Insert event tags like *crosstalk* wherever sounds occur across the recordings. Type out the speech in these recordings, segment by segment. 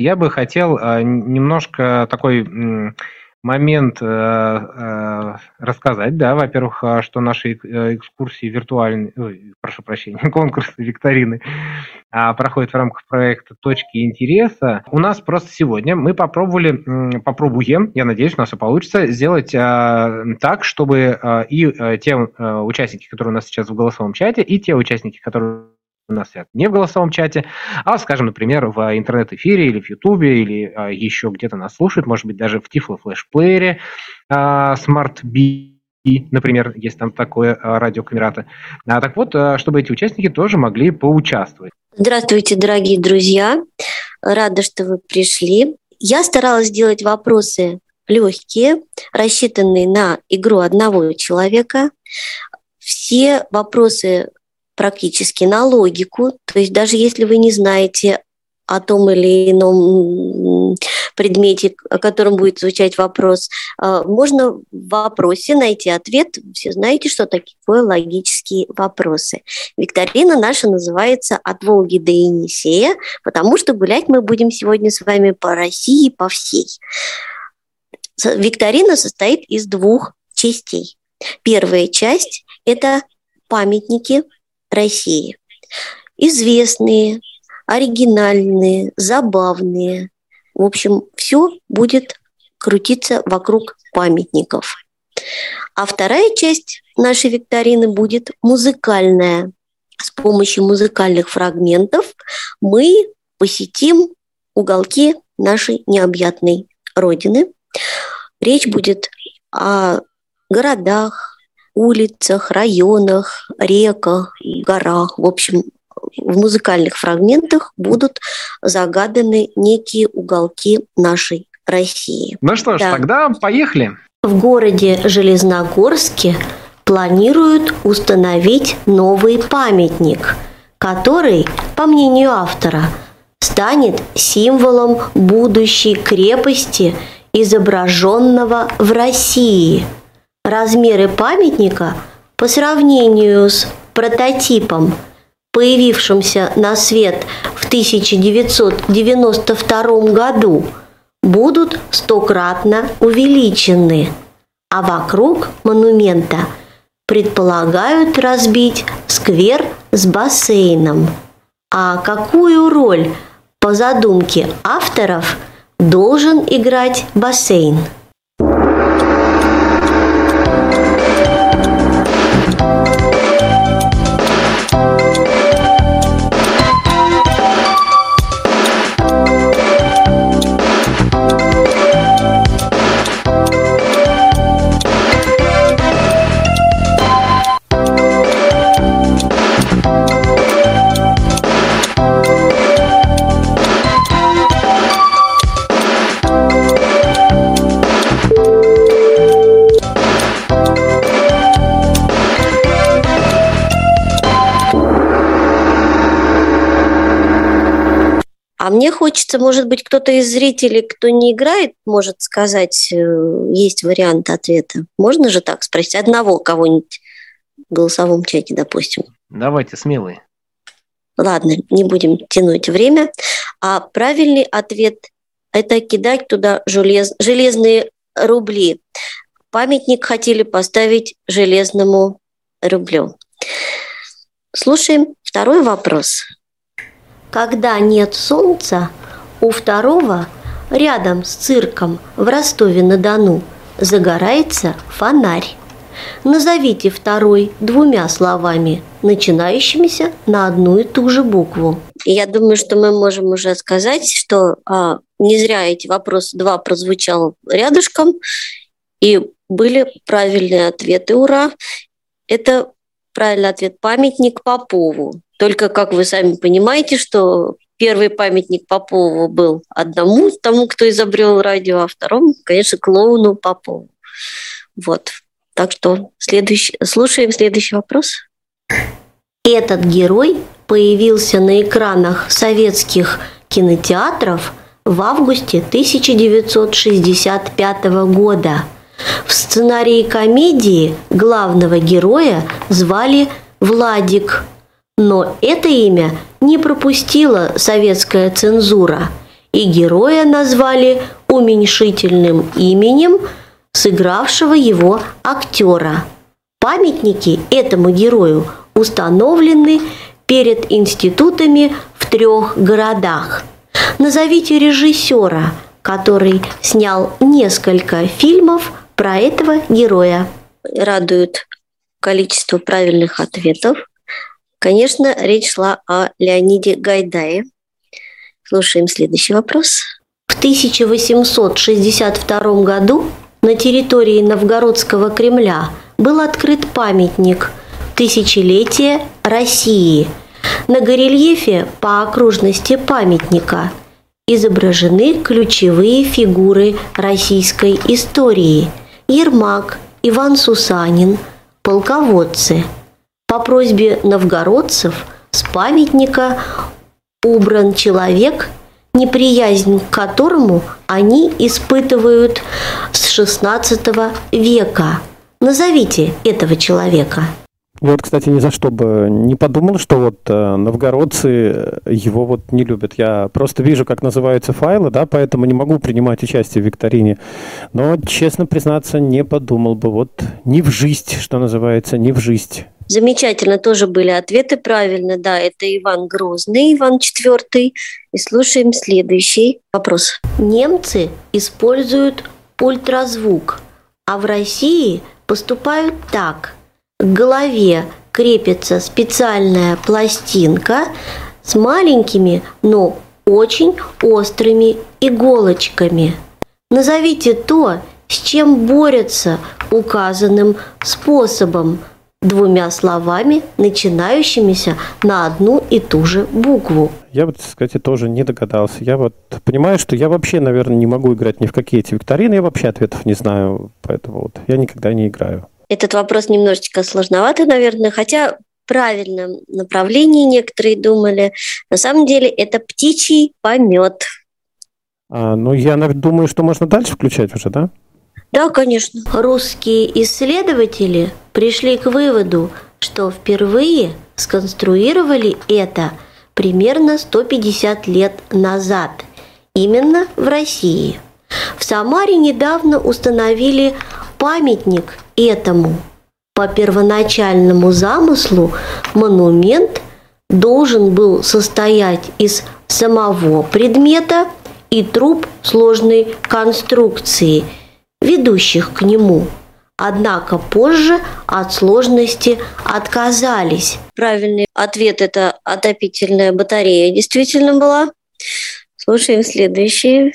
Я бы хотел э, немножко такой момент э, э, рассказать, да, во-первых, а, что наши э, экскурсии виртуальные, прошу прощения, *laughs* конкурсы, викторины а, проходят в рамках проекта «Точки интереса». У нас просто сегодня мы попробовали, попробуем, я надеюсь, у нас и получится, сделать а, так, чтобы и те участники, которые у нас сейчас в голосовом чате, и те участники, которые у нас не в голосовом чате, а, скажем, например, в интернет-эфире или в Ютубе, или а, еще где-то нас слушают, может быть, даже в Tiflo флешплеере а, Smart B, например, есть там такое а, радио Камерата. А, так вот, а, чтобы эти участники тоже могли поучаствовать. Здравствуйте, дорогие друзья. Рада, что вы пришли. Я старалась сделать вопросы легкие, рассчитанные на игру одного человека. Все вопросы практически на логику. То есть даже если вы не знаете о том или ином предмете, о котором будет звучать вопрос, а, можно в вопросе найти ответ. Все знаете, что такое логические вопросы. Викторина наша называется «От Волги до Енисея», потому что гулять мы будем сегодня с вами по России, по всей. Викторина состоит из двух частей. Первая часть – это памятники России. Известные, оригинальные, забавные. В общем, все будет крутиться вокруг памятников. А вторая часть нашей викторины будет музыкальная. С помощью музыкальных фрагментов мы посетим уголки нашей необъятной Родины. Речь будет о городах, улицах, районах, реках, горах. В общем, в музыкальных фрагментах будут загаданы некие уголки нашей России. Ну что ж, да. тогда поехали. В городе Железногорске планируют установить новый памятник, который, по мнению автора, станет символом будущей крепости, изображенного в России – размеры памятника по сравнению с прототипом, появившимся на свет в 1992 году, будут стократно увеличены, а вокруг монумента предполагают разбить сквер с бассейном. А какую роль по задумке авторов должен играть бассейн? Мне хочется, может быть, кто-то из зрителей, кто не играет, может сказать, э, есть вариант ответа. Можно же так спросить? Одного кого-нибудь в голосовом чате, допустим. Давайте, смелые. Ладно, не будем тянуть время. А правильный ответ – это кидать туда желез, железные рубли. Памятник хотели поставить железному рублю. Слушаем второй вопрос. Когда нет солнца, у второго, рядом с цирком в Ростове-на-Дону, загорается фонарь. Назовите второй двумя словами, начинающимися на одну и ту же букву. Я думаю, что мы можем уже сказать, что а, не зря эти вопросы два прозвучал рядышком, и были правильные ответы. Ура! Это правильный ответ памятник Попову. Только, как вы сами понимаете, что первый памятник Попову был одному, тому, кто изобрел радио, а второму, конечно, клоуну Попову. Вот. Так что следующий, слушаем следующий вопрос. Этот герой появился на экранах советских кинотеатров в августе 1965 года. В сценарии комедии главного героя звали Владик – но это имя не пропустила советская цензура, и героя назвали уменьшительным именем сыгравшего его актера. Памятники этому герою установлены перед институтами в трех городах. Назовите режиссера, который снял несколько фильмов про этого героя. Радует количество правильных ответов. Конечно, речь шла о Леониде Гайдае. Слушаем следующий вопрос. В 1862 году на территории Новгородского Кремля был открыт памятник «Тысячелетие России». На горельефе по окружности памятника изображены ключевые фигуры российской истории – Ермак, Иван Сусанин, полководцы. По просьбе новгородцев с памятника убран человек, неприязнь к которому они испытывают с XVI века. Назовите этого человека. Вот, кстати, ни за что бы не подумал, что вот э, новгородцы его вот не любят. Я просто вижу, как называются файлы, да, поэтому не могу принимать участие в викторине. Но, честно признаться, не подумал бы. Вот не в жизнь, что называется, не в жизнь. Замечательно, тоже были ответы правильно. Да, это Иван Грозный, Иван IV. И слушаем следующий вопрос. Немцы используют ультразвук, а в России поступают так – к голове крепится специальная пластинка с маленькими, но очень острыми иголочками. Назовите то, с чем борются указанным способом, двумя словами, начинающимися на одну и ту же букву. Я вот, кстати, тоже не догадался. Я вот понимаю, что я вообще, наверное, не могу играть ни в какие эти викторины, я вообще ответов не знаю, поэтому вот я никогда не играю. Этот вопрос немножечко сложноватый, наверное, хотя правильном направлении некоторые думали. На самом деле это птичий помет. А, ну, я думаю, что можно дальше включать уже, да? Да, конечно. Русские исследователи пришли к выводу, что впервые сконструировали это примерно 150 лет назад, именно в России. В Самаре недавно установили памятник этому. По первоначальному замыслу монумент должен был состоять из самого предмета и труб сложной конструкции, ведущих к нему. Однако позже от сложности отказались. Правильный ответ – это отопительная батарея действительно была. Слушаем следующий.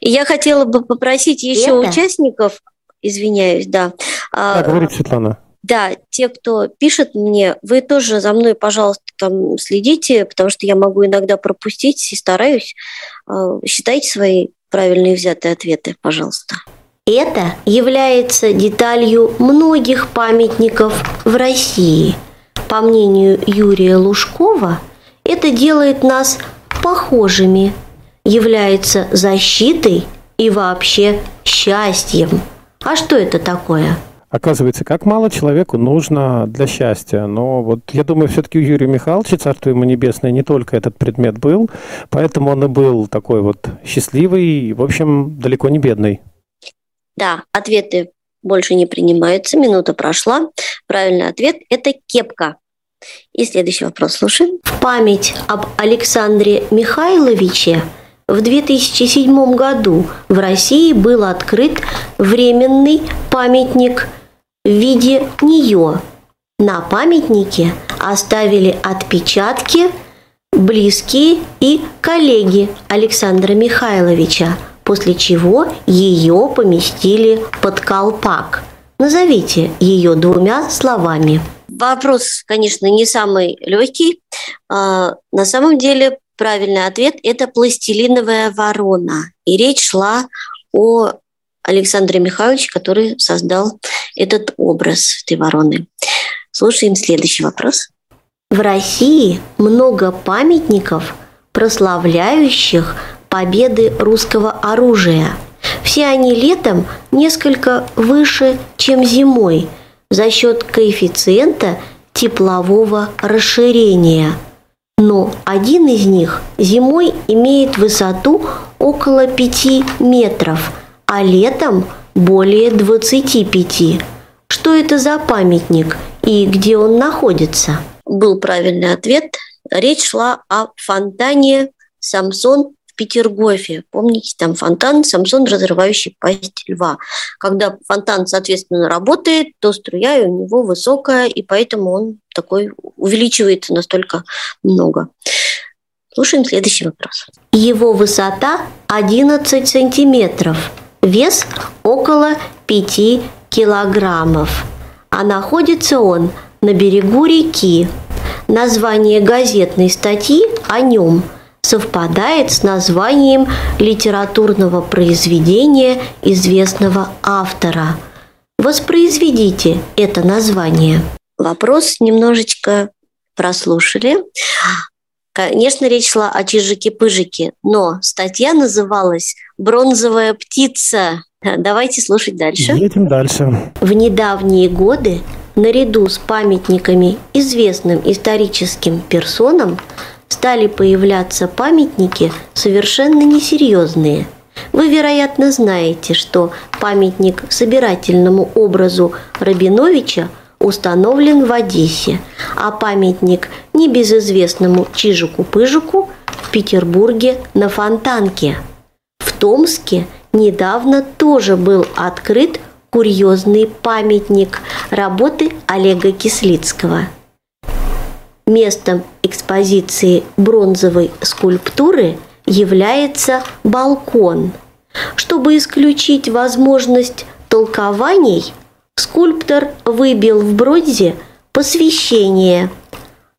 И я хотела бы попросить еще это? участников извиняюсь, да. А, да, говорит Светлана. Да, те, кто пишет мне, вы тоже за мной, пожалуйста, там следите, потому что я могу иногда пропустить и стараюсь. А, считайте свои правильные взятые ответы, пожалуйста. Это является деталью многих памятников в России. По мнению Юрия Лужкова, это делает нас похожими, является защитой и вообще счастьем – а что это такое? Оказывается, как мало человеку нужно для счастья. Но вот я думаю, все-таки у Юрия Михайловича, царство ему небесное, не только этот предмет был, поэтому он и был такой вот счастливый и, в общем, далеко не бедный. Да, ответы больше не принимаются, минута прошла. Правильный ответ – это кепка. И следующий вопрос слушаем. В память об Александре Михайловиче – в 2007 году в России был открыт временный памятник в виде нее. На памятнике оставили отпечатки близкие и коллеги Александра Михайловича, после чего ее поместили под колпак. Назовите ее двумя словами. Вопрос, конечно, не самый легкий. А, на самом деле правильный ответ – это пластилиновая ворона. И речь шла о Александре Михайловиче, который создал этот образ этой вороны. Слушаем следующий вопрос. В России много памятников, прославляющих победы русского оружия. Все они летом несколько выше, чем зимой, за счет коэффициента теплового расширения – но один из них зимой имеет высоту около 5 метров, а летом более 25. Что это за памятник и где он находится? Был правильный ответ. Речь шла о фонтане Самсон Петергофе. Помните, там фонтан Самсон, разрывающий пасть льва. Когда фонтан, соответственно, работает, то струя у него высокая, и поэтому он такой увеличивается настолько много. Слушаем следующий вопрос. Его высота 11 сантиметров, вес около 5 килограммов. А находится он на берегу реки. Название газетной статьи о нем совпадает с названием литературного произведения известного автора. Воспроизведите это название. Вопрос немножечко прослушали. Конечно, речь шла о Чижике-Пыжике, но статья называлась «Бронзовая птица». Давайте слушать дальше. Едем дальше. В недавние годы наряду с памятниками известным историческим персонам стали появляться памятники совершенно несерьезные. Вы, вероятно, знаете, что памятник собирательному образу Рабиновича – установлен в Одессе, а памятник небезызвестному Чижику-Пыжику в Петербурге на Фонтанке. В Томске недавно тоже был открыт курьезный памятник работы Олега Кислицкого. Местом экспозиции бронзовой скульптуры является балкон. Чтобы исключить возможность толкований – Скульптор выбил в бронзе посвящение.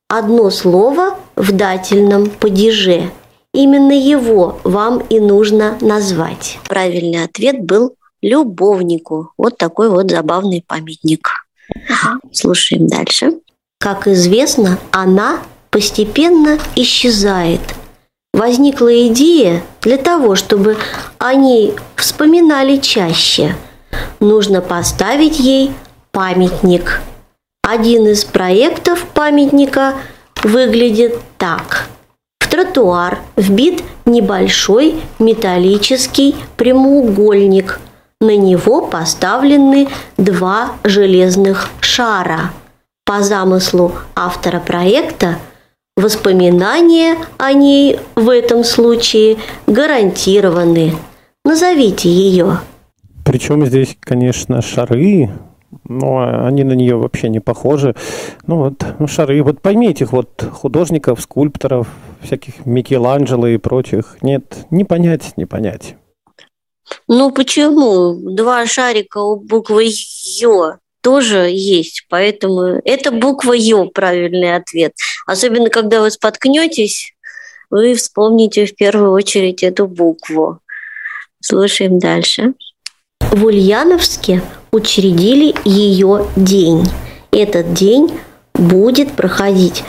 Одно слово в дательном падеже. Именно его вам и нужно назвать. Правильный ответ был любовнику. Вот такой вот забавный памятник. Слушаем дальше. Как известно, она постепенно исчезает. Возникла идея для того, чтобы о ней вспоминали чаще – нужно поставить ей памятник. Один из проектов памятника выглядит так. В тротуар вбит небольшой металлический прямоугольник. На него поставлены два железных шара. По замыслу автора проекта воспоминания о ней в этом случае гарантированы. Назовите ее. Причем здесь, конечно, шары, но они на нее вообще не похожи. Ну вот, ну, шары. Вот пойми этих вот художников, скульпторов, всяких Микеланджело и прочих. Нет, не понять, не понять. Ну почему? Два шарика у буквы Ё тоже есть, поэтому это буква Ё правильный ответ. Особенно, когда вы споткнетесь, вы вспомните в первую очередь эту букву. Слушаем дальше. В Ульяновске учредили ее день. Этот день будет проходить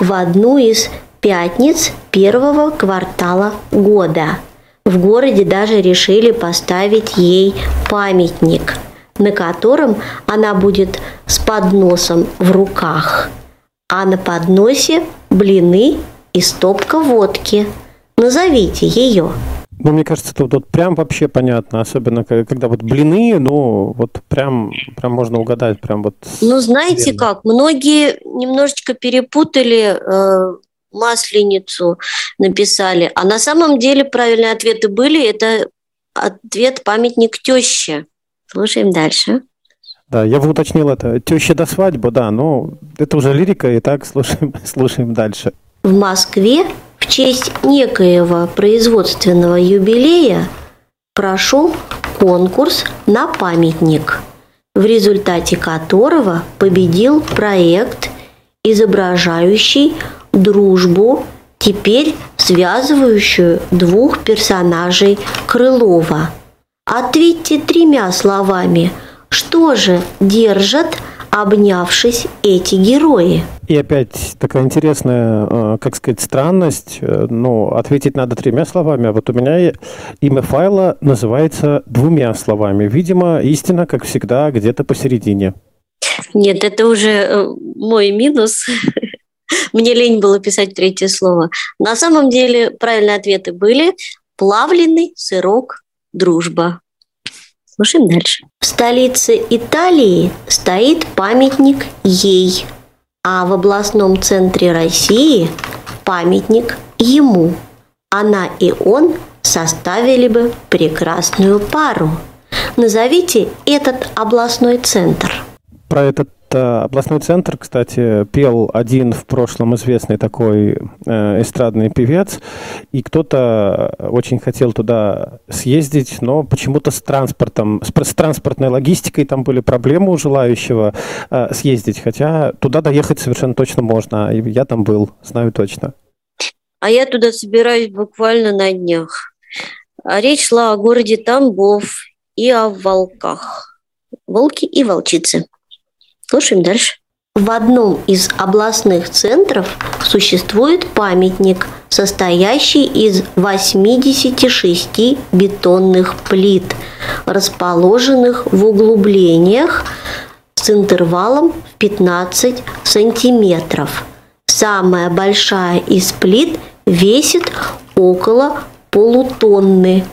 в одну из пятниц первого квартала года. В городе даже решили поставить ей памятник, на котором она будет с подносом в руках, а на подносе блины и стопка водки. Назовите ее. Ну, мне кажется, тут вот прям вообще понятно, особенно когда вот блины, ну, вот прям, прям можно угадать, прям вот. Ну, знаете верно. как, многие немножечко перепутали э, масленицу, написали, а на самом деле правильные ответы были, это ответ памятник теще. Слушаем дальше. Да, я бы уточнил это. Теща до свадьбы, да, но это уже лирика, и так слушаем, *laughs* слушаем дальше. В Москве в честь некоего производственного юбилея прошел конкурс на памятник, в результате которого победил проект, изображающий дружбу, теперь связывающую двух персонажей Крылова. Ответьте тремя словами, что же держат обнявшись эти герои. И опять такая интересная, э, как сказать, странность. Ну, ответить надо тремя словами, а вот у меня имя файла называется двумя словами. Видимо, истина, как всегда, где-то посередине. Нет, это уже э, мой минус. *laughs* Мне лень было писать третье слово. На самом деле правильные ответы были плавленый сырок дружба. Слушаем дальше. В столице Италии стоит памятник ей, а в областном центре России памятник ему. Она и он составили бы прекрасную пару. Назовите этот областной центр. Про этот областной центр, кстати, пел один в прошлом известный такой э, эстрадный певец, и кто-то очень хотел туда съездить, но почему-то с транспортом, с, транспортной логистикой там были проблемы у желающего э, съездить, хотя туда доехать совершенно точно можно, я там был, знаю точно. А я туда собираюсь буквально на днях. А речь шла о городе Тамбов и о волках. Волки и волчицы. Слушаем дальше. В одном из областных центров существует памятник, состоящий из 86 бетонных плит, расположенных в углублениях с интервалом в 15 сантиметров. Самая большая из плит весит около полутонны.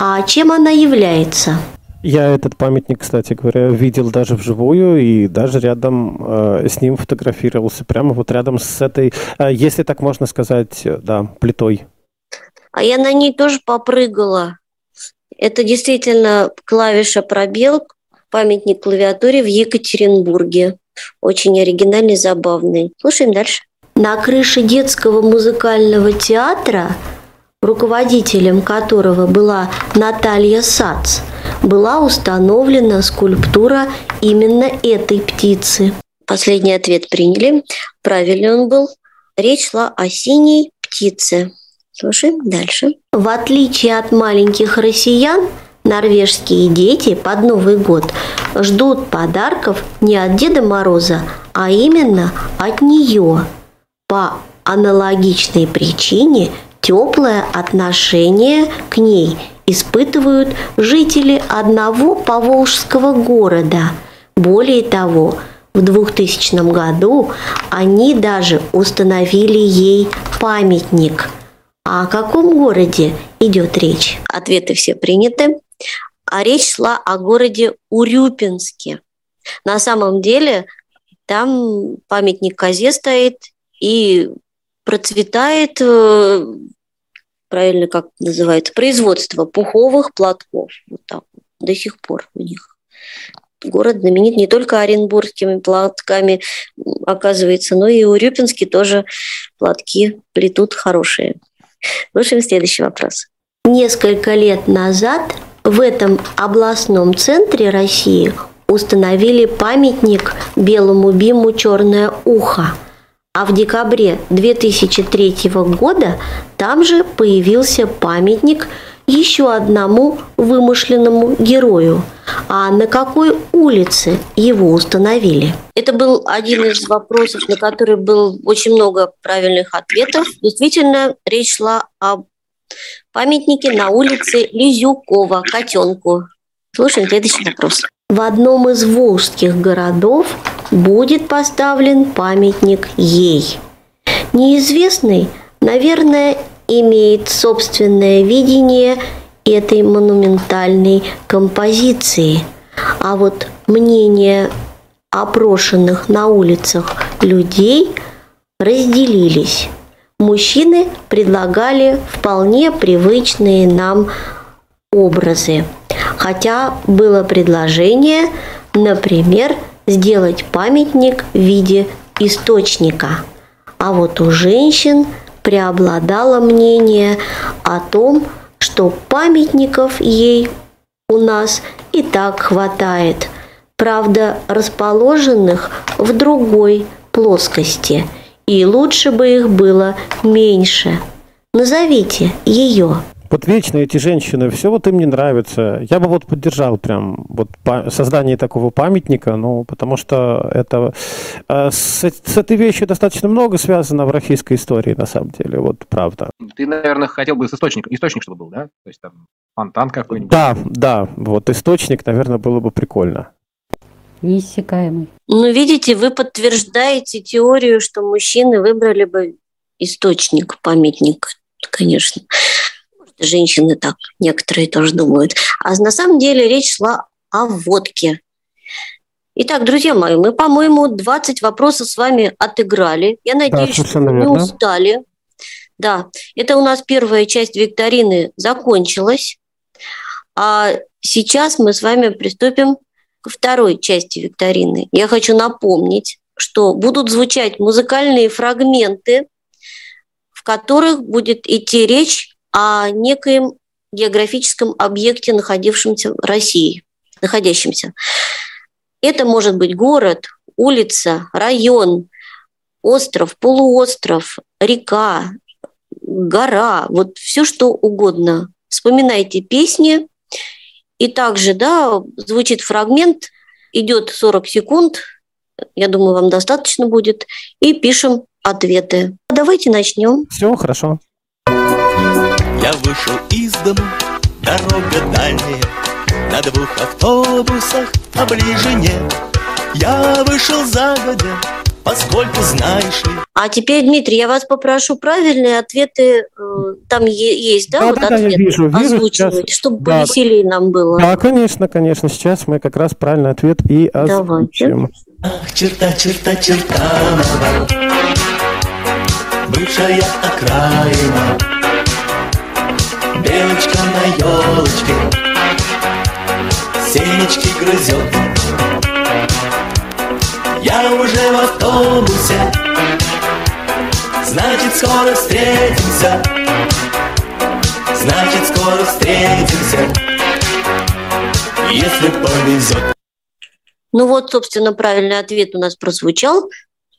А чем она является? Я этот памятник, кстати говоря, видел даже вживую и даже рядом э, с ним фотографировался, прямо вот рядом с этой, э, если так можно сказать, э, да, плитой. А я на ней тоже попрыгала. Это действительно клавиша пробел, памятник клавиатуре в Екатеринбурге. Очень оригинальный, забавный. Слушаем дальше. На крыше детского музыкального театра руководителем которого была Наталья Сац, была установлена скульптура именно этой птицы. Последний ответ приняли. Правильный он был. Речь шла о синей птице. Слушаем дальше. В отличие от маленьких россиян, норвежские дети под Новый год ждут подарков не от Деда Мороза, а именно от нее. По аналогичной причине Теплое отношение к ней испытывают жители одного поволжского города. Более того, в 2000 году они даже установили ей памятник. А о каком городе идет речь? Ответы все приняты. А речь шла о городе Урюпинске. На самом деле там памятник козе стоит, и процветает, э, правильно как называется, производство пуховых платков. Вот так до сих пор у них. Город знаменит не только оренбургскими платками, оказывается, но и урюпинские тоже платки плетут хорошие. Слушаем следующий вопрос. Несколько лет назад в этом областном центре России установили памятник белому биму «Черное ухо», а в декабре 2003 года там же появился памятник еще одному вымышленному герою. А на какой улице его установили? Это был один из вопросов, на который было очень много правильных ответов. Действительно, речь шла о памятнике на улице Лизюкова, котенку. Слушаем следующий вопрос. В одном из волжских городов будет поставлен памятник ей. Неизвестный, наверное, имеет собственное видение этой монументальной композиции. А вот мнения опрошенных на улицах людей разделились. Мужчины предлагали вполне привычные нам образы. Хотя было предложение, например, сделать памятник в виде источника. А вот у женщин преобладало мнение о том, что памятников ей у нас и так хватает, правда, расположенных в другой плоскости, и лучше бы их было меньше. Назовите ее. Вот вечно эти женщины, все вот им не нравится. Я бы вот поддержал прям вот создание такого памятника, ну, потому что это э, с, с этой вещью достаточно много связано в российской истории, на самом деле, вот правда. Ты, наверное, хотел бы с источником, источник чтобы был, да? То есть там фонтан какой-нибудь. Да, да, вот источник, наверное, было бы прикольно. неиссякаемый. Ну, видите, вы подтверждаете теорию, что мужчины выбрали бы источник, памятник, конечно. Женщины так, некоторые тоже думают. А на самом деле речь шла о водке. Итак, друзья мои, мы, по-моему, 20 вопросов с вами отыграли. Я надеюсь, да, что не устали. Да, это у нас первая часть викторины закончилась. А сейчас мы с вами приступим ко второй части викторины. Я хочу напомнить, что будут звучать музыкальные фрагменты, в которых будет идти речь о некоем географическом объекте, находившемся в России, находящемся. Это может быть город, улица, район, остров, полуостров, река, гора, вот все что угодно. Вспоминайте песни, и также, да, звучит фрагмент, идет 40 секунд, я думаю, вам достаточно будет, и пишем ответы. Давайте начнем. Все, хорошо. Я вышел из дома, дорога дальняя, на двух автобусах, а ближе нет. Я вышел загодя, поскольку знаешь ли. А теперь, Дмитрий, я вас попрошу правильные ответы, э, там есть, да, да вот да, ответы я вижу, вижу озвучивать, сейчас. чтобы Да. повеселее нам было. Да, конечно, конечно. Сейчас мы как раз правильный ответ и озвучим. Ах, черта, черта, черта Бывшая окраина Белочка на елочке Семечки грызет Я уже в автобусе Значит, скоро встретимся Значит, скоро встретимся Если повезет Ну вот, собственно, правильный ответ у нас прозвучал,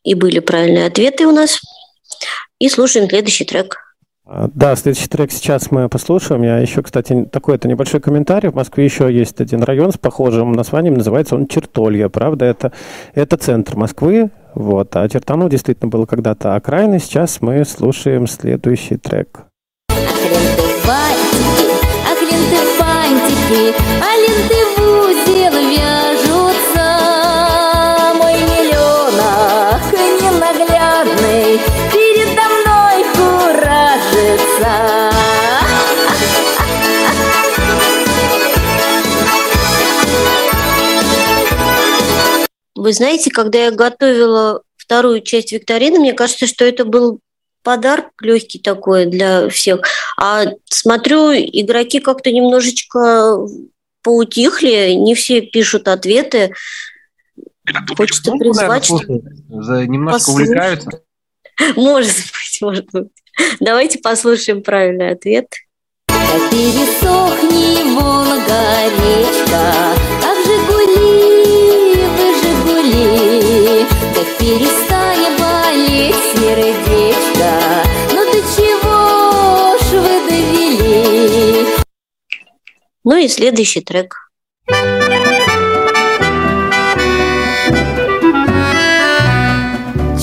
и были правильные ответы у нас. И слушаем следующий трек. А, Да, следующий трек сейчас мы послушаем. Я еще, кстати, такой это небольшой комментарий. В Москве еще есть один район с похожим названием, называется он Чертолья. Правда, это, это центр Москвы. Вот. А Чертанов действительно было когда-то окраиной. Сейчас мы слушаем следующий трек. Ах, ленты бантики, ах, ленты бантики, а ленты Вы знаете, когда я готовила вторую часть викторины, мне кажется, что это был подарок легкий такой для всех. А смотрю, игроки как-то немножечко поутихли, не все пишут ответы. Хочется призвать, что... наверное, слушай, за- немножко послушать. увлекаются. *laughs* Может быть, может быть. Давайте послушаем правильный ответ. Пересохни Волга речка, Как перестань болеть сердечко, Ну до чего ж вы довели? Ну и следующий трек.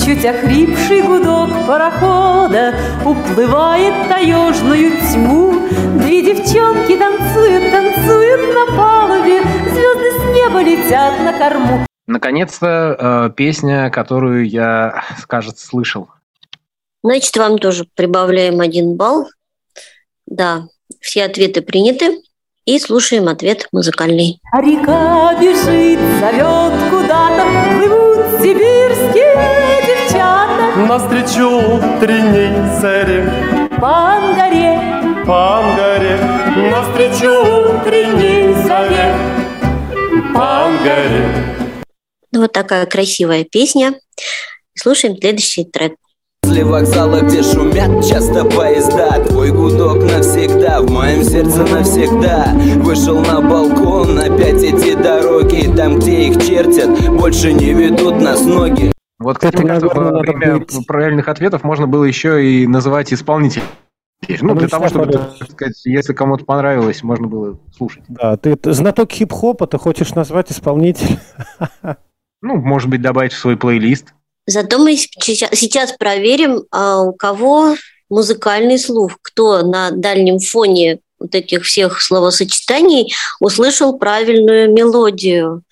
Чуть охрипший гудок парохода Уплывает таежную тьму Две девчонки танцуют, танцуют на палубе Звезды с неба летят на корму Наконец-то э, песня, которую я, кажется, слышал. Значит, вам тоже прибавляем один балл. Да, все ответы приняты. И слушаем ответ музыкальный. А река бежит, зовет куда-то Плывут сибирские девчата Навстречу утренней заре По Ангаре по Ангаре Навстречу утренней заре по Ангаре Ну, вот такая красивая песня. Слушаем следующий трек. Возле вокзала, где шумят часто поезда Твой гудок навсегда, в моем сердце навсегда Вышел на балкон, опять эти дороги Там, где их чертят, больше не ведут нас ноги Вот, кстати, наверное, во время быть- правильных ответов можно было еще и называть исполнителей. Ну, для Ну, того, чтобы, так сказать, если кому-то понравилось, можно было слушать. Да, ты, ты знаток хип-хопа, ты хочешь назвать исполнителя? *laughs* Ну, может быть, добавить в свой плейлист. Зато мы сейчас, проверим, а у кого музыкальный слух, кто на дальнем фоне вот этих всех словосочетаний услышал правильную мелодию.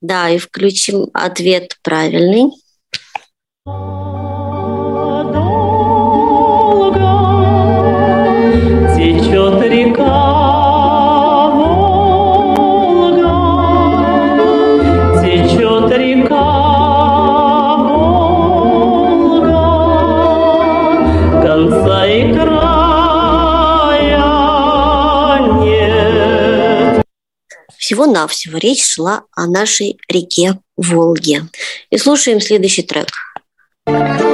Да, и включим ответ правильный. Течет река Всего-навсего речь шла о нашей реке Волге. И слушаем следующий трек. И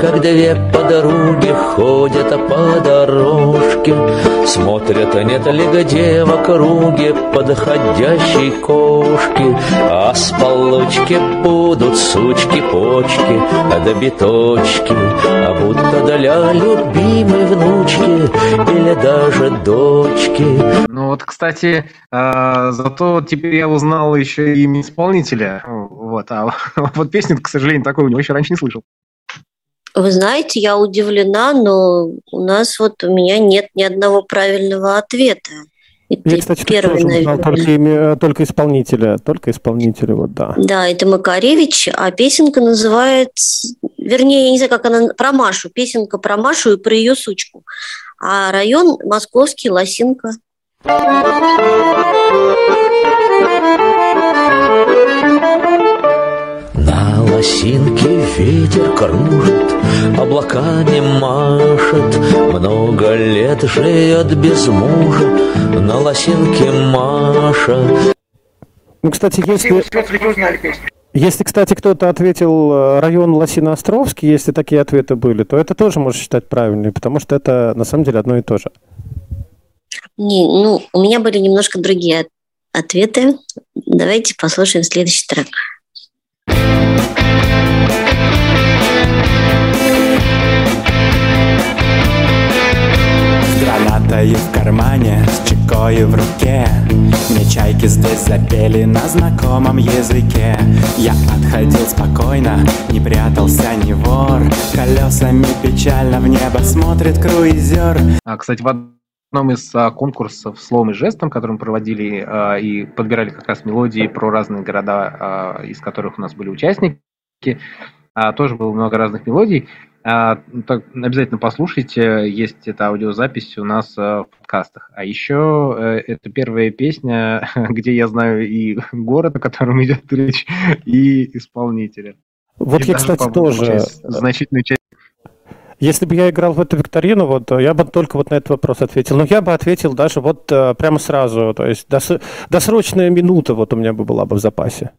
как две подруги, ходят по дорожке, Смотрят, нет ли где в округе подходящей кошки, А с получки будут сучки-почки, да биточки, А будто для любимой внучки или даже дочки. Ну вот, кстати, э, зато теперь я узнал еще имя исполнителя. Вот, а *laughs* вот песню, к сожалению, такой у него еще раньше не слышал. Вы знаете, я удивлена, но у нас вот у меня нет ни одного правильного ответа. Это Я, кстати, первый, тоже узнал только, имя- только исполнителя, только исполнителя, вот да. Да, это Макаревич, а песенка называется, вернее, я не знаю, как она, про Машу, песенка про Машу и про ее сучку. А район московский, Лосинка. Лосинке ветер кружит, облаками машет, Много лет живет без мужа, на лосинке Маша. Ну, кстати, если, если, кстати, кто-то ответил э, район Лосиноостровский, если такие ответы были, то это тоже можно считать правильным, потому что это на самом деле одно и то же. Не, ну, у меня были немножко другие от- ответы. Давайте послушаем следующий трек. Гранатой в кармане, с чекой в руке. Мне чайки здесь запели на знакомом языке. Я отходил спокойно, не прятался ни вор. Колесами печально в небо смотрит круизер. А, кстати, в одном из а, конкурсов «Словом и жестом», который мы проводили а, и подбирали как раз мелодии про разные города, а, из которых у нас были участники, а, тоже было много разных мелодий. А, так, обязательно послушайте, есть эта аудиозапись у нас а, в подкастах. А еще э, это первая песня, *laughs* где я знаю и город, о котором идет речь, и исполнителя. Вот И я, кстати, тоже... часть- значительную часть Если бы я играл в эту викторину, вот я бы только вот на этот вопрос ответил. Но я бы ответил даже вот э, прямо сразу. То есть дос- досрочная минута вот у меня бы была бы в запасе.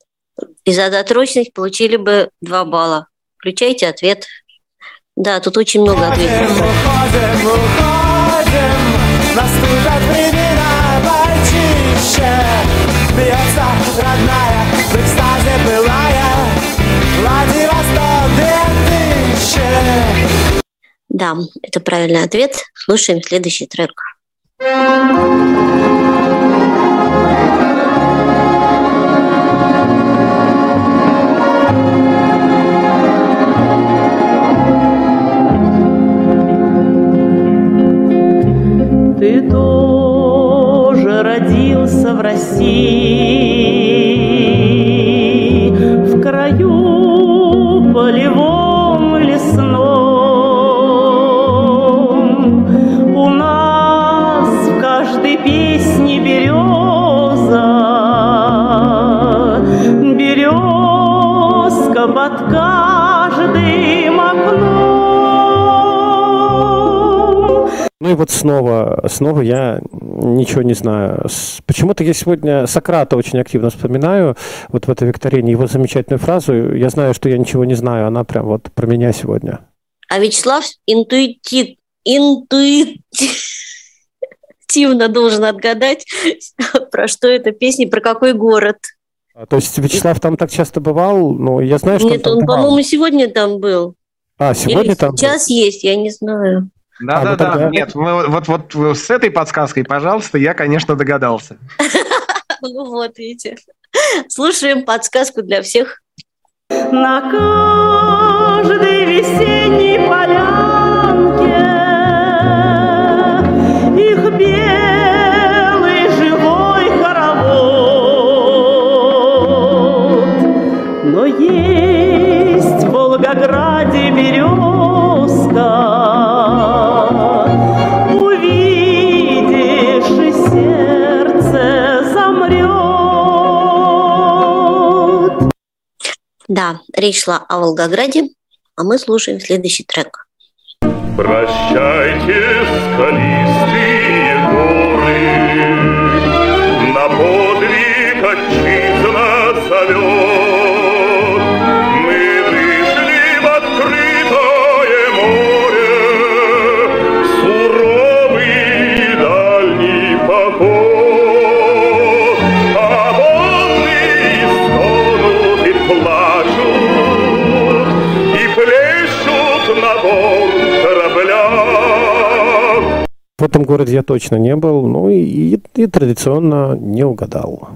И за досрочность получили бы 2 балла. Включайте ответ. Да, тут очень много ответов. Уходим, уходим, наступят времена почище Бьется родная, в экстазе былая Владивосток 2000 Да, это правильный ответ. Слушаем следующий трек. Ты тоже родился в России, под каждым окном. Ну и вот снова, снова я ничего не знаю. Почему-то я сегодня Сократа очень активно вспоминаю, вот в этой викторине, его замечательную фразу. Я знаю, что я ничего не знаю, она прям вот про меня сегодня. А Вячеслав интуитив, интуитивно должен отгадать, *laughs* про что эта песня, про какой город. А, То есть Вячеслав там так часто бывал, но я знаю, что Нет, он, бывал. по-моему, сегодня там был. А, сегодня Или там был? сейчас есть, я не знаю. Да, А, да, ну да. тогда- Нет, мы вот, вот с этой подсказкой, пожалуйста, я, конечно, догадался. *laughs* Ну вот, видите. Слушаем подсказку для всех. На каждой весенней полянке Да, речь шла о Волгограде, а мы слушаем следующий трек. Прощайте, скалистые горы, На подвиг В этом городе я точно не был, ну и, и- и традиционно не угадал.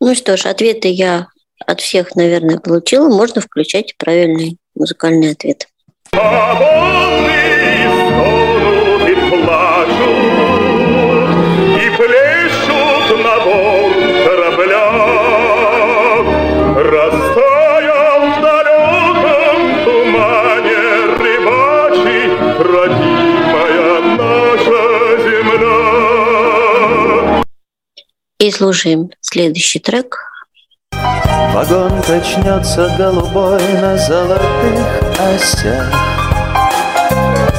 Ну что ж, ответы я от всех, наверное, получила. Можно включать правильный музыкальный ответ. И слушаем следующий трек. Вагон качнется голубой на золотых осях.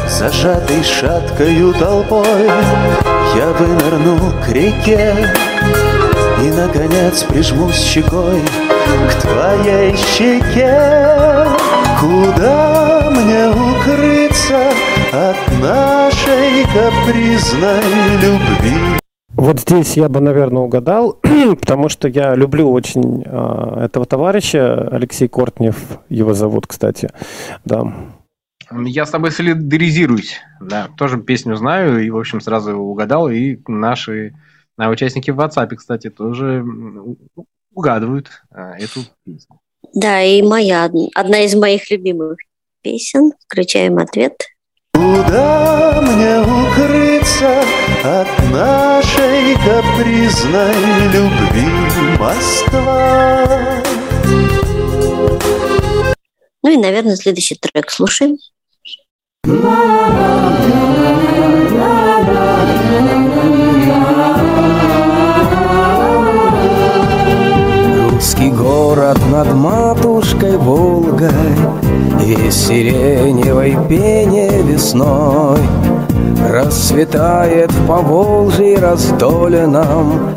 Зажатый шаткою толпой Я вынырну к реке И, наконец, прижмусь щекой К твоей щеке. Куда мне укрыться От нашей капризной любви Вот здесь я бы, наверное, угадал, *clears throat* потому что я люблю очень э, этого товарища, Алексей Кортнев, его зовут, кстати, да. Я с тобой солидаризируюсь. Да, тоже песню знаю и, в общем, сразу угадал. И наши а, участники в WhatsApp, кстати, тоже угадывают а, эту песню. Да, и моя, одна из моих любимых песен. Включаем ответ. Куда мне укрыться от нашей капризной любви, Москва? Ну и, наверное, следующий трек слушаем. Русский город над матушкой Волгой Весь сиреневой пене весной Расцветает в Поволжье раздоленном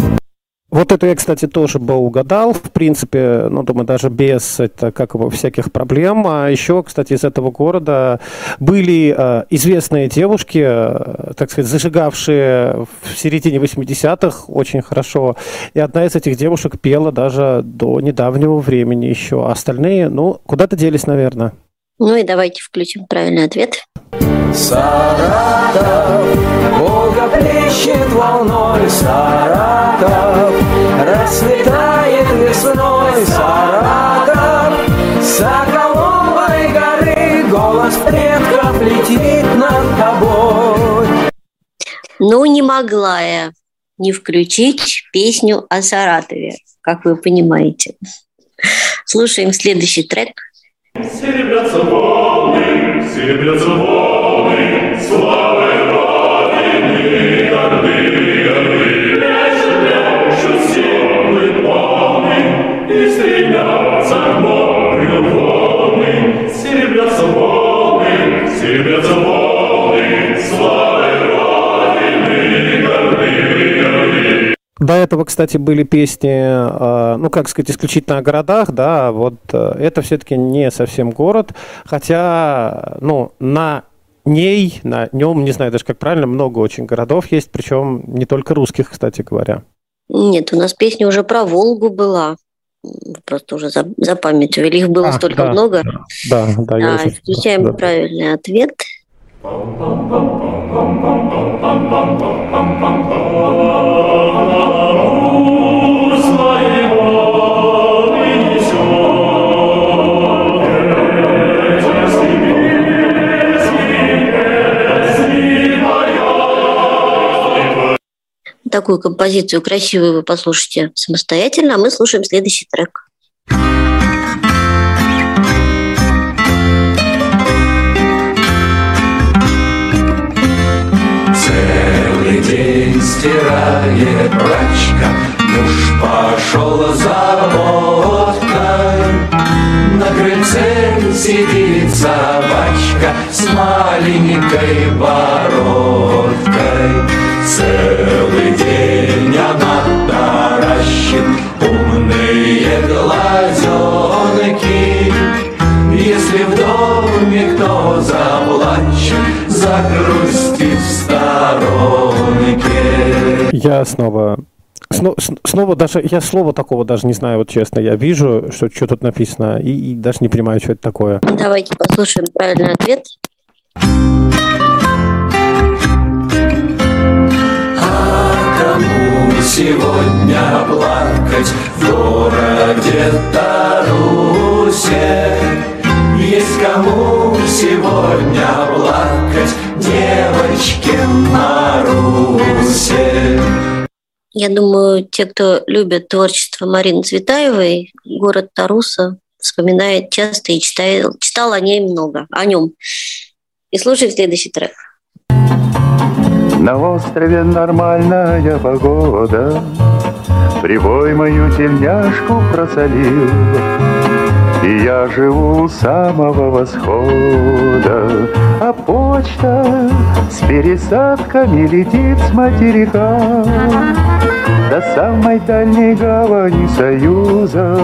Вот это я, кстати, тоже бы угадал, в принципе, ну, думаю, даже без это, как его, всяких проблем. А еще, кстати, из этого города были э, известные девушки, э, так сказать, зажигавшие в середине 80-х очень хорошо. И одна из этих девушек пела даже до недавнего времени еще. А остальные, ну, куда-то делись, наверное. Ну и давайте включим правильный ответ. Саратов, Волга плещет волной Саратов, расцветает весной Саратов, с Соколовой горы голос предков летит над тобой. Ну, не могла я не включить песню о Саратове, как вы понимаете. Слушаем следующий трек. Серебрятся волны, серебрятся волны, славой Родины, горды, горды. Волны, серебрятся волны, славой Родины, горды, горды. До этого, кстати, были песни, э, ну, как сказать, исключительно о городах, да, вот э, это все-таки не совсем город, хотя, ну, на ней, на нем, не знаю даже как правильно, много очень городов есть, причем не только русских, кстати говоря. Нет, у нас песня уже про Волгу была. Просто уже за- запамятовали. Их было А, столько да, много. Да, да, я А, включаем да. правильный ответ. Такую композицию красивую вы послушайте самостоятельно, а мы слушаем следующий трек. Целый день стирает прачка, Муж пошел за водкой, Накрыл сидит собачка с маленькой бородкой. Целый день она таращит умные глазенки. Если в доме кто заплачет, загрустит в сторонке. Я снова... сно- Снова даже, я слова такого даже не знаю, вот честно. Я вижу, что, что тут написано, и, и даже не понимаю, что это такое. Давайте послушаем правильный ответ. Кому сегодня плакать в городе Тарусе? Есть кому сегодня плакать девочке Марусе? Я думаю, те, кто любит творчество Марины Цветаевой, город Таруса вспоминает часто и читает, читал о ней много, о нем. И слушаем следующий трек. На острове нормальная погода. Прибой мою тельняшку просолил. И я живу у самого восхода. А почта с пересадками летит с материка. До самой дальней гавани Союза.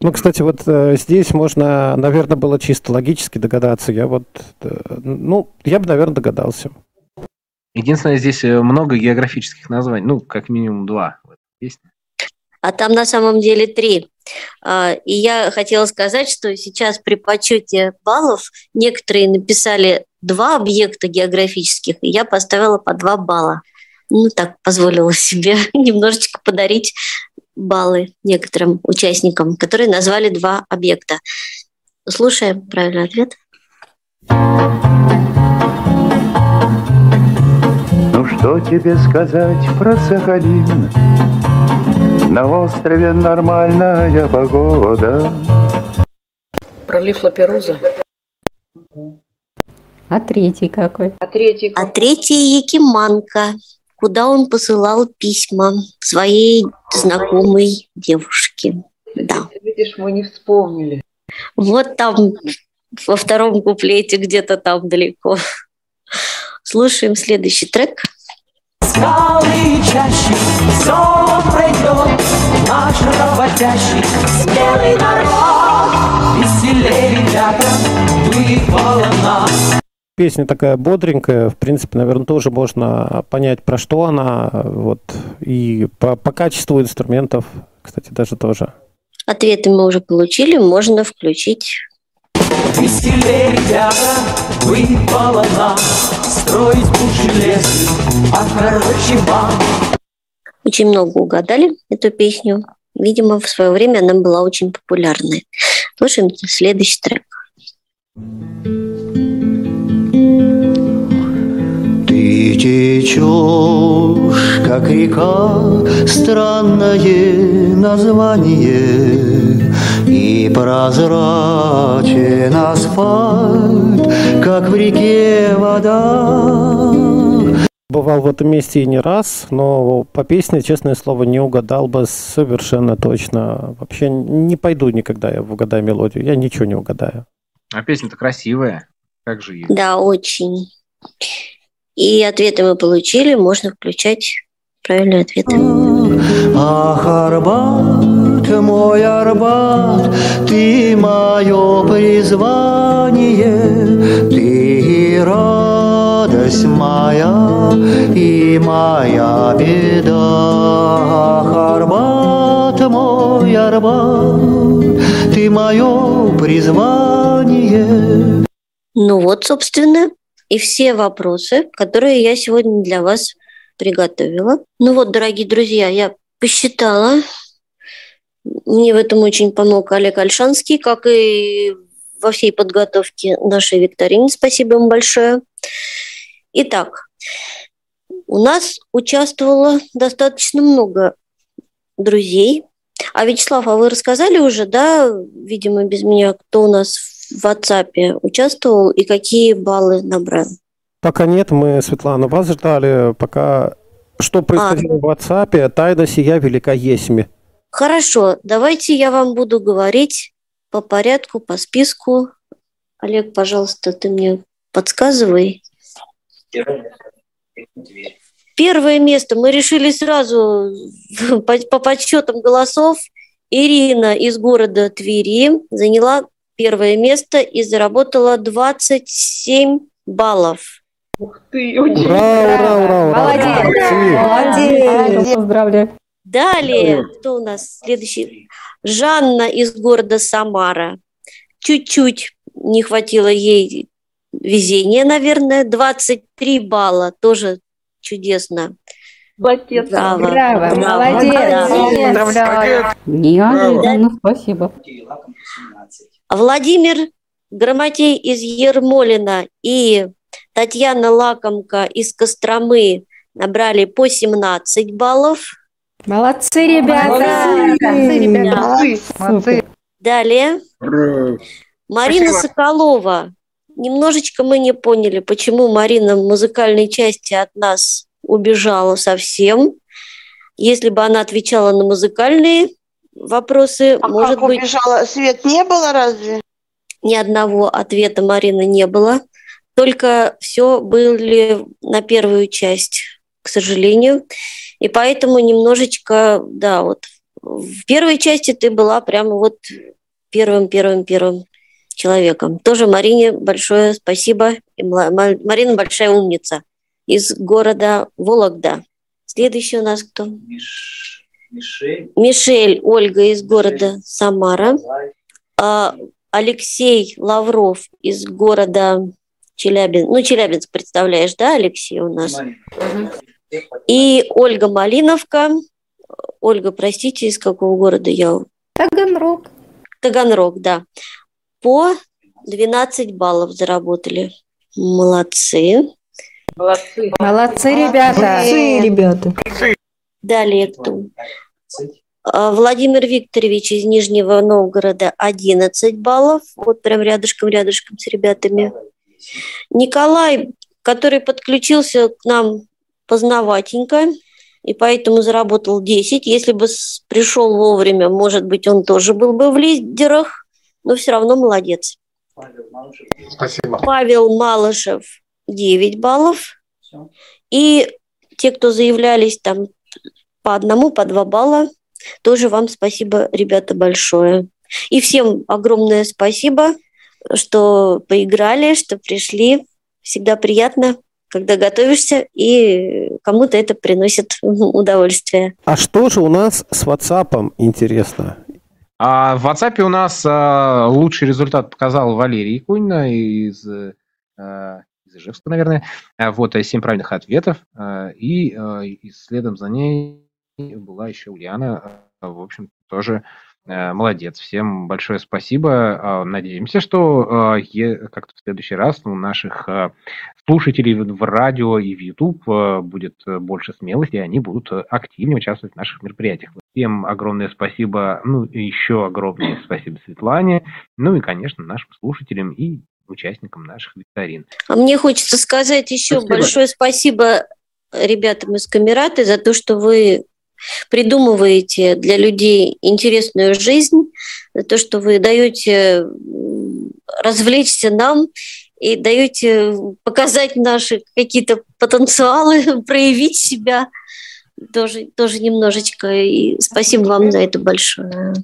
Ну, кстати, вот э, здесь можно, наверное, было чисто логически догадаться. Я вот, э, ну, я бы, наверное, догадался. Единственное, здесь э, много географических названий, ну, как минимум два в этой песне. А там на самом деле три. А, И я хотела сказать, что сейчас при подсчете баллов некоторые написали два объекта географических, и я поставила по два балла. Ну, так позволила себе *laughs* немножечко подарить баллы некоторым участникам, которые назвали два объекта. Слушаем правильный ответ. Что тебе сказать про Сахалин? На острове нормальная погода Пролив Лаперуза. А третий какой? А третий? А третий Якиманка, куда он посылал письма своей знакомой девушке. Да. Видишь, мы не вспомнили. Вот там во втором куплете где-то там далеко. Слушаем следующий трек. Скалы чаще, все пройдет Наш работящий, смелый народ Веселее, ребята, выпало нас Песня такая бодренькая, в принципе, наверное, тоже можно понять, про что она, вот, и по, по качеству инструментов, кстати, даже тоже. Ответы мы уже получили, можно включить. Веселее, ребята, выпало нам Строить будешь лес, а короче вам Очень много угадали эту песню. Видимо, в свое время она была очень популярной. Слушаем следующий трек. Ты течешь, как река, странное название, И прозрачен асфальт, как в реке вода. Бывал в этом месте и не раз, но по песне, честное слово, не угадал бы совершенно точно. Вообще не пойду никогда я в угадай мелодию, я ничего не угадаю. А песня-то красивая. Как же ее? Да, очень. И ответы мы получили, можно включать правильные ответы. Ах, Арбат, мой Арбат, ты мое призвание, ты радость моя, и моя беда. Арбат, мой Арбат, ты мое призвание. Ну вот, собственно, и все вопросы, которые я сегодня для вас приготовила. Ну вот, дорогие друзья, я посчитала. Мне в этом очень помог Олег Альшанский, как и во всей подготовке нашей викторины. Спасибо ему большое. Итак, у нас участвовало достаточно много друзей. А Вячеслав, а вы рассказали уже, да, видимо, без меня, кто у нас в WhatsApp участвовал и какие баллы набрал? Пока нет, мы, Светлана, вас ждали, пока... Что происходило в WhatsApp, тайна сия велика есмь. Хорошо, давайте я вам буду говорить по порядку, по списку. Олег, пожалуйста, ты мне подсказывай. Первое место мы решили сразу *laughs* по, по подсчетам голосов. Ирина из города Твери заняла первое место и заработала 27 баллов. Ух ты, Ура, ура, ура, ура. Молодец! Молодец! Поздравляю. Далее, кто у нас следующий? Жанна из города Самара. Чуть-чуть не хватило ей везения, наверное. 23 балла, тоже чудесно. Молодец. Браво. Браво, молодец. Поздравляю. Неожиданно, спасибо. Владимир Грамотей из Ермолина и Татьяна Лакомка из Костромы набрали по 17 баллов. Молодцы, ребята! Молодцы, ребята, молодцы. Молодцы. Далее Марина Соколова. Немножечко мы не поняли, почему Марина в музыкальной части от нас убежала совсем. Если бы она отвечала на музыкальные вопросы, А может как быть, убежала? Свет не было разве? ни одного ответа Марины не было. Только все были на первую часть, к сожалению. И поэтому немножечко, да, вот в первой части ты была прямо вот первым-первым-первым человеком. Тоже Марине большое спасибо. И Марина большая умница из города Вологда. Следующий у нас кто? Мишель. Мишель Ольга из города Самара. А, Алексей Лавров из города Челябинск. Ну, Челябинск представляешь, да, Алексей у нас? И Ольга Малиновка. Ольга, простите, из какого города я? Таганрог. Таганрог, да. По 12 баллов заработали. Молодцы. Молодцы. Молодцы, ребята! Молодцы, ребята! Далее кто? А, Владимир Викторович из Нижнего Новгорода 11 баллов. Вот прям рядышком-рядышком с ребятами. Николай, который подключился к нам поздноватенько, и поэтому заработал 10. Если бы пришел вовремя, может быть, он тоже был бы в лидерах, но все равно молодец. Спасибо. Павел Малышев 9 баллов. И те, кто заявлялись там по одному, по два балла, тоже вам спасибо, ребята, большое. И всем огромное спасибо, что поиграли, что пришли. Всегда приятно, когда готовишься, и кому-то это приносит удовольствие. А что же у нас с WhatsApp интересно? А в WhatsApp у нас а, лучший результат показал Валерий Кунина из, э, из Ижевска, наверное. А, Вот, э, семь правильных ответов. А, И, а, и следом за ней была еще Ульяна. А, В общем, тоже э, молодец. Всем большое спасибо. А, Надеемся, что е- как-то в следующий раз у наших а, слушателей в радио и в YouTube будет э, больше смелости, и они будут э, активнее участвовать в наших мероприятиях. Всем огромное спасибо, ну и еще огромное спасибо Светлане, ну и, конечно, нашим слушателям и участникам наших викторин. А мне хочется сказать еще Спасибо. большое спасибо ребятам из Камераты за то, что вы придумываете для людей интересную жизнь, то, что вы даете развлечься нам и даете показать наши какие-то потенциалы, *laughs* проявить себя тоже, тоже немножечко. И спасибо вам за это большое.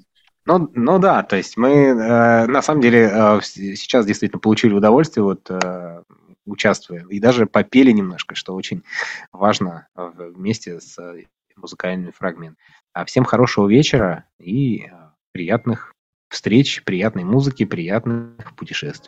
Ну, ну да, то есть мы э, на самом деле э, сейчас действительно получили удовольствие, вот э, участвуя, и даже попели немножко, что очень важно вместе с музыкальными фрагментами. А всем хорошего вечера и э, приятных встреч, приятной музыки, приятных путешествий.